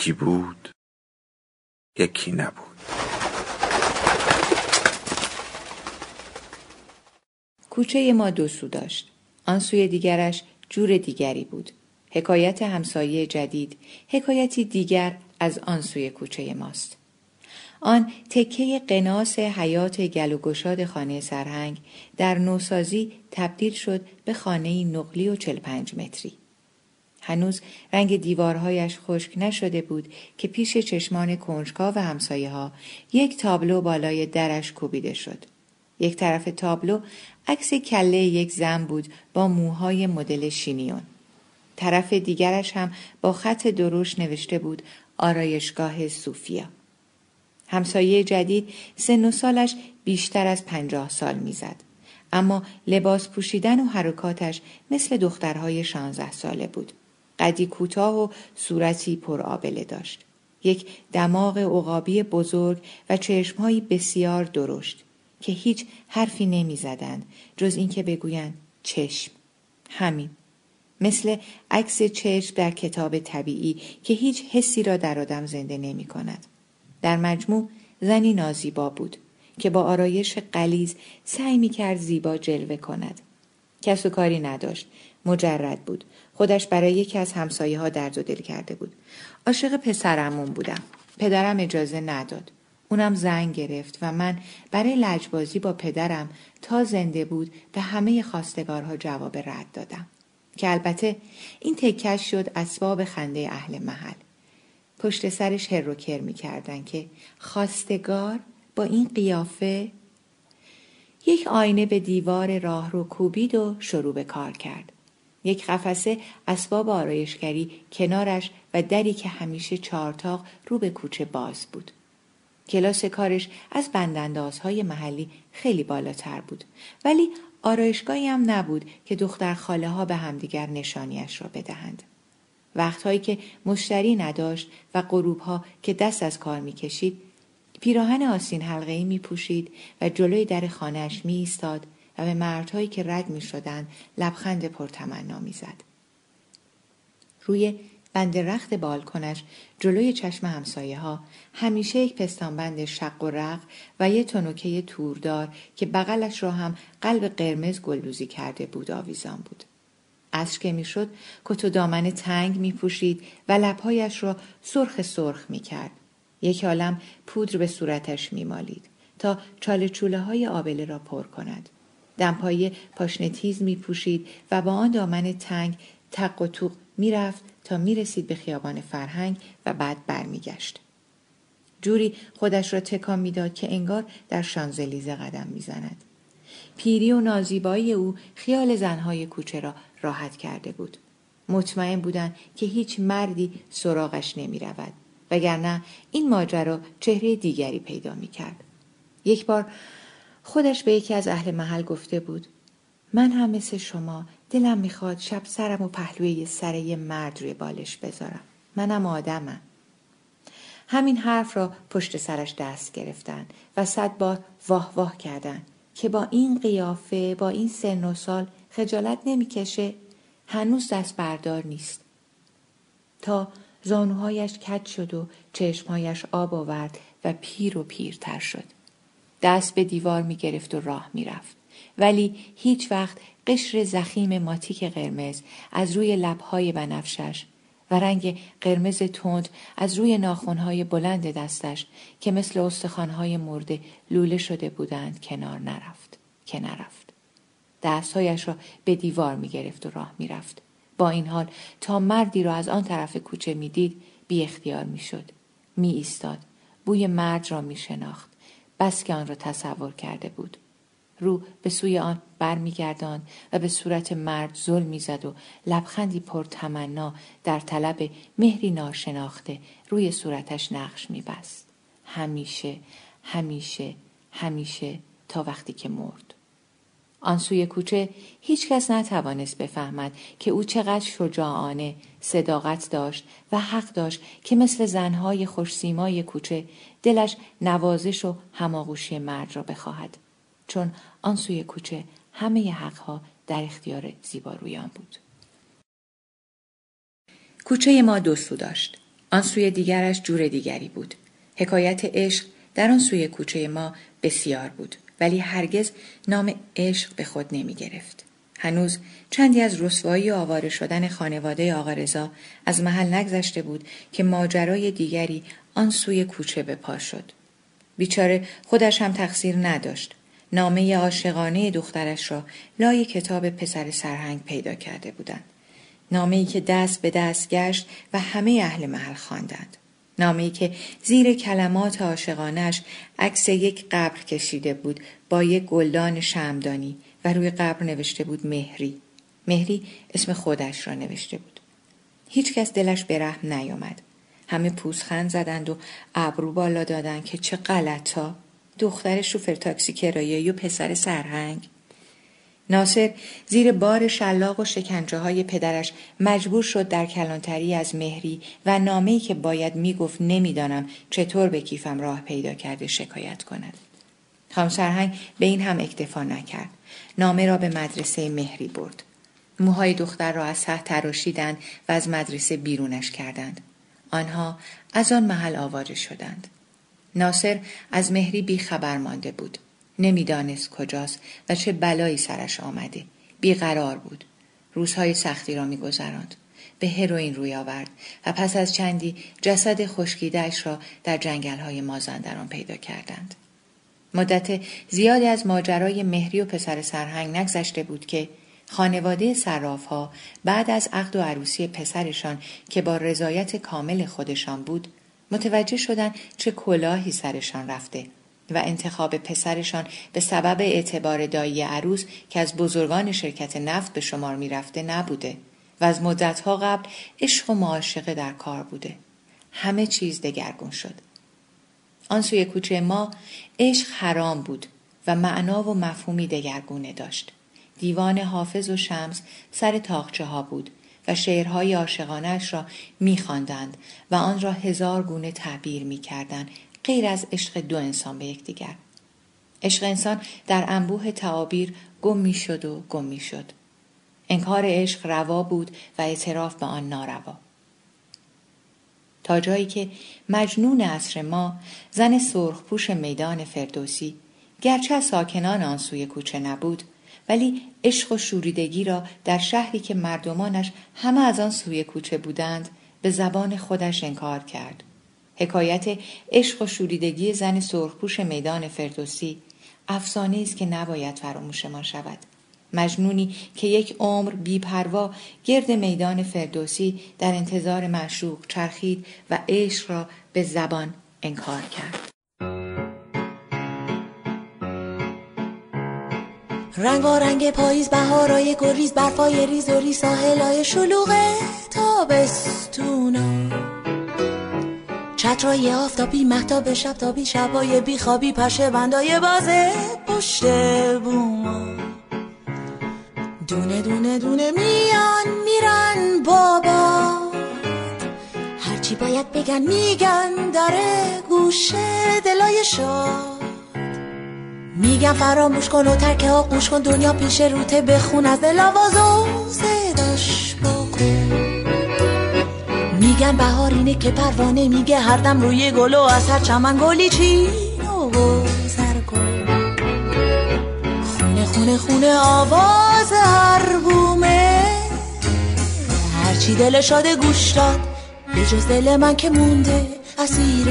یکی بود یکی نبود. کوچه ما دو سو داشت. آن سوی دیگرش جور دیگری بود. حکایت همسایه جدید حکایتی دیگر از آن سوی کوچه ماست. آن تکه قناس حیات گل و گشاد خانه سرهنگ در نوسازی تبدیل شد به خانه نقلی و چل پنج متری. هنوز رنگ دیوارهایش خشک نشده بود که پیش چشمان کنجکاو و همسایه ها یک تابلو بالای درش کوبیده شد. یک طرف تابلو عکس کله یک زن بود با موهای مدل شینیون. طرف دیگرش هم با خط دروش نوشته بود آرایشگاه صوفیا. همسایه جدید سن و سالش بیشتر از پنجاه سال می‌زد. اما لباس پوشیدن و حرکاتش مثل دخترهای شانزده ساله بود. قدی کوتاه و صورتی پر آبله داشت. یک دماغ عقابی بزرگ و چشمهایی بسیار درشت که هیچ حرفی نمی زدند جز اینکه بگویند چشم. همین. مثل عکس چشم در کتاب طبیعی که هیچ حسی را در آدم زنده نمی کند. در مجموع زنی نازیبا بود که با آرایش قلیز سعی می کرد زیبا جلوه کند. کس و کاری نداشت. مجرد بود. خودش برای یکی از همسایه ها درد و دل کرده بود. عاشق پسرمون بودم. پدرم اجازه نداد. اونم زنگ گرفت و من برای لجبازی با پدرم تا زنده بود به همه خواستگارها جواب رد دادم. که البته این تکش شد اسباب خنده اهل محل. پشت سرش هر و کر می کردن که خواستگار با این قیافه یک آینه به دیوار راه رو کوبید و شروع به کار کرد. یک قفسه اسباب آرایشگری کنارش و دری که همیشه چارتاق رو به کوچه باز بود. کلاس کارش از بنداندازهای محلی خیلی بالاتر بود ولی آرایشگاهی هم نبود که دختر خاله ها به همدیگر نشانیش را بدهند. وقتهایی که مشتری نداشت و غروب ها که دست از کار می‌کشید پیراهن آسین حلقه ای می پوشید و جلوی در خانهش می ایستاد و به مردهایی که رد می شدن لبخند پرتمنا می زد. روی بند رخت بالکنش جلوی چشم همسایه ها همیشه یک پستانبند شق و رق و یه تنوکه توردار که بغلش را هم قلب قرمز گلدوزی کرده بود آویزان بود. عصر که می‌شد کت و دامن تنگ می پوشید و لبهایش را سرخ سرخ می کرد. یک عالم پودر به صورتش می مالید تا چاله چوله های آبله را پر کند. دمپایی پاشنه تیز می پوشید و با آن دامن تنگ تق و توق می رفت تا می رسید به خیابان فرهنگ و بعد برمیگشت. جوری خودش را تکان می‌داد که انگار در شانزلیزه قدم می‌زند. پیری و نازیبایی او خیال زنهای کوچه را راحت کرده بود. مطمئن بودند که هیچ مردی سراغش نمی رود. وگرنه این ماجرا چهره دیگری پیدا می کرد. یک بار خودش به یکی از اهل محل گفته بود من هم مثل شما دلم می‌خواد شب سرم و پهلوی سر یه مرد روی بالش بذارم. منم آدمم. همین حرف را پشت سرش دست گرفتن و صد بار واه واه کردن که با این قیافه با این سن و سال خجالت نمی‌کشه هنوز دست بردار نیست. تا زانوهایش کج شد و چشمهایش آب آورد و پیر و پیرتر شد. دست به دیوار می گرفت و راه می رفت. ولی هیچ وقت قشر زخیم ماتیک قرمز از روی لبهای بنفشش و رنگ قرمز تند از روی ناخونهای بلند دستش که مثل استخوانهای مرده لوله شده بودند کنار نرفت که نرفت دستهایش را به دیوار می گرفت و راه می رفت. با این حال تا مردی را از آن طرف کوچه می دید بی اختیار می شد. می ایستاد. بوی مرد را می شناخت. بس که آن را تصور کرده بود. رو به سوی آن برمیگرداند و به صورت مرد زل می‌زد و لبخندی پر تمنا در طلب مهری ناشناخته روی صورتش نقش میبست همیشه همیشه همیشه تا وقتی که مرد آن سوی کوچه هیچ کس نتوانست بفهمد که او چقدر شجاعانه صداقت داشت و حق داشت که مثل زنهای خوشسیمای کوچه دلش نوازش و هماغوشی مرد را بخواهد. چون آن سوی کوچه همه حقها در اختیار زیبارویان بود. کوچه ما دو داشت. آن سوی دیگرش جور دیگری بود. حکایت عشق در آن سوی کوچه ما بسیار بود. ولی هرگز نام عشق به خود نمی گرفت. هنوز چندی از رسوایی و آواره شدن خانواده آقا رضا از محل نگذشته بود که ماجرای دیگری آن سوی کوچه به پا شد. بیچاره خودش هم تقصیر نداشت. نامه عاشقانه دخترش را لای کتاب پسر سرهنگ پیدا کرده بودند. نامه ای که دست به دست گشت و همه اهل محل خواندند. نامه که زیر کلمات عاشقانش عکس یک قبر کشیده بود با یک گلدان شمدانی و روی قبر نوشته بود مهری. مهری اسم خودش را نوشته بود. هیچ کس دلش به رحم نیامد. همه پوزخند زدند و ابرو بالا دادند که چه غلطا. دختر شوفر تاکسی کرایه و پسر سرهنگ. ناصر زیر بار شلاق و شکنجه های پدرش مجبور شد در کلانتری از مهری و نامه‌ای که باید می‌گفت نمی‌دانم چطور به کیفم راه پیدا کرده شکایت کند. خام سرهنگ به این هم اکتفا نکرد. نامه را به مدرسه مهری برد. موهای دختر را از سه تراشیدند و از مدرسه بیرونش کردند. آنها از آن محل آواره شدند. ناصر از مهری بی خبر مانده بود. نمی‌دانست کجاست و چه بلایی سرش آمده. بیقرار بود. روزهای سختی را میگذراند. به هروئین روی آورد و پس از چندی جسد خشکیدهاش را در جنگل های مازندران پیدا کردند. مدت زیادی از ماجرای مهری و پسر سرهنگ نگذشته بود که خانواده صراف ها بعد از عقد و عروسی پسرشان که با رضایت کامل خودشان بود متوجه شدند چه کلاهی سرشان رفته و انتخاب پسرشان به سبب اعتبار دایی عروس که از بزرگان شرکت نفت به شمار می‌رفته نبوده و از مدتها قبل عشق و معاشقه در کار بوده. همه چیز دگرگون شد. آن سوی کوچه ما عشق حرام بود و معنا و مفهومی دگرگونه داشت. دیوان حافظ و شمس سر تاخچه ها بود و شعرهای عاشقانش را میخواندند و آن را هزار گونه تعبیر می‌کردند غیر از عشق دو انسان به یکدیگر. عشق انسان در انبوه تعابیر گم می شد و گم می شد. انکار عشق روا بود و اعتراف به آن ناروا. تا جایی که مجنون عصر ما زن سرخپوش میدان فردوسی گرچه ساکنان آن سوی کوچه نبود ولی عشق و شوریدگی را در شهری که مردمانش همه از آن سوی کوچه بودند به زبان خودش انکار کرد. حکایت عشق و شوریدگی زن سرخپوش میدان فردوسی افسانه است که نباید فراموشمان شود. مجنونی که یک عمر بیپروا گرد میدان فردوسی در انتظار معشوق چرخید و عشق را به زبان انکار کرد. رنگ و رنگ پاییز بهارای گریز برفای ریز و ری ساحلای شلوغ تابستونا چترای آفتابی محتاب شب تابی شبای بیخوابی پشه بندای بازه پشت بوما. دونه دونه دونه میان میرن بابا. هرچی باید بگن میگن داره گوشه دلای شاد. میگن فراموش کن و ترک آقوش کن دنیا پیش روته بخون از دل آواز و صداش بکن میگن بهار اینه که پروانه میگه هر دم روی گل و از هر چمن گلی چین و خونه خونه خونه آواز هر بومه. هرچی دل شاده گوش داد به جز دل من که مونده اسیر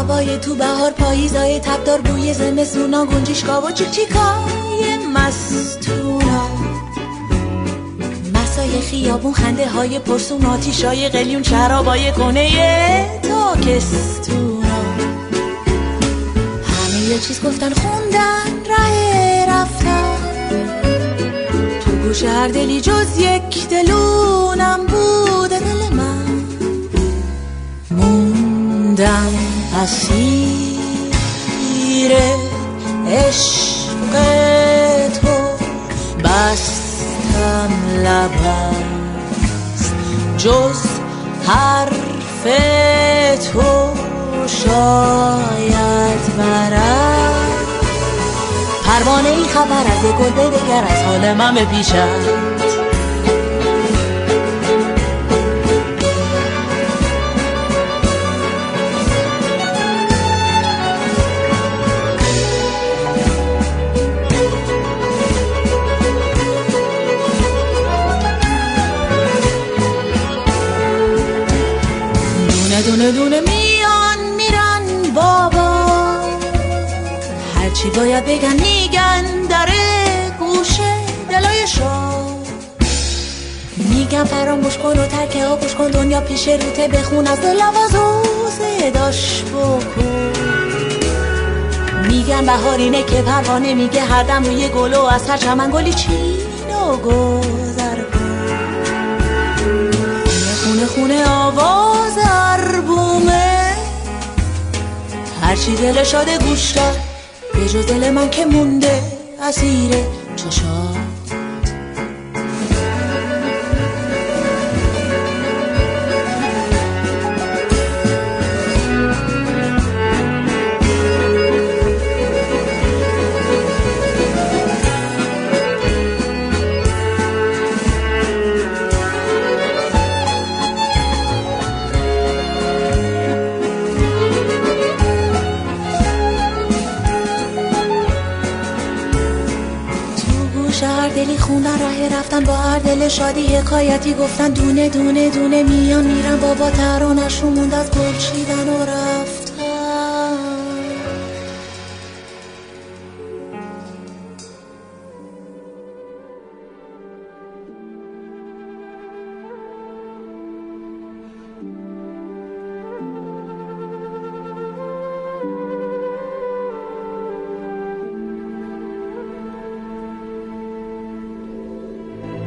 چشات بهار پاییزای تبدار بوی زمستونا گنجیشکا و چیکای مستونا. مسای خیابون خنده های پرسون آتیشای قلیون شرابای کنه تاکستونا. همه یه چیز گفتن خوندن ره رفتن. تو گوش هر دلی جز یک دلونم بوده دل من موندم اسیر عشق تو بستم لبست. جز حرف تو شاید برد پروانه خبر از گل دگر از حال من بپیشد دونه دونه میان میرن بابا. هرچی باید بگن میگن داره گوشه دلای شاد میگن فراموش کن و ترکه ها کن دنیا پیش روته بخون از دل و صداش بکن. میگن بهارینه که پروانه میگه هر دم روی گل از هر چمن گلی چین و گذر خونه آواز عربومه هرچی دل شاده گوش به جز دل من که مونده اسیر چشات خوندن راه رفتن با هر دل شادی حکایتی گفتن دونه دونه دونه میان میرن. بابا ترانش رو موند از گل چیدن و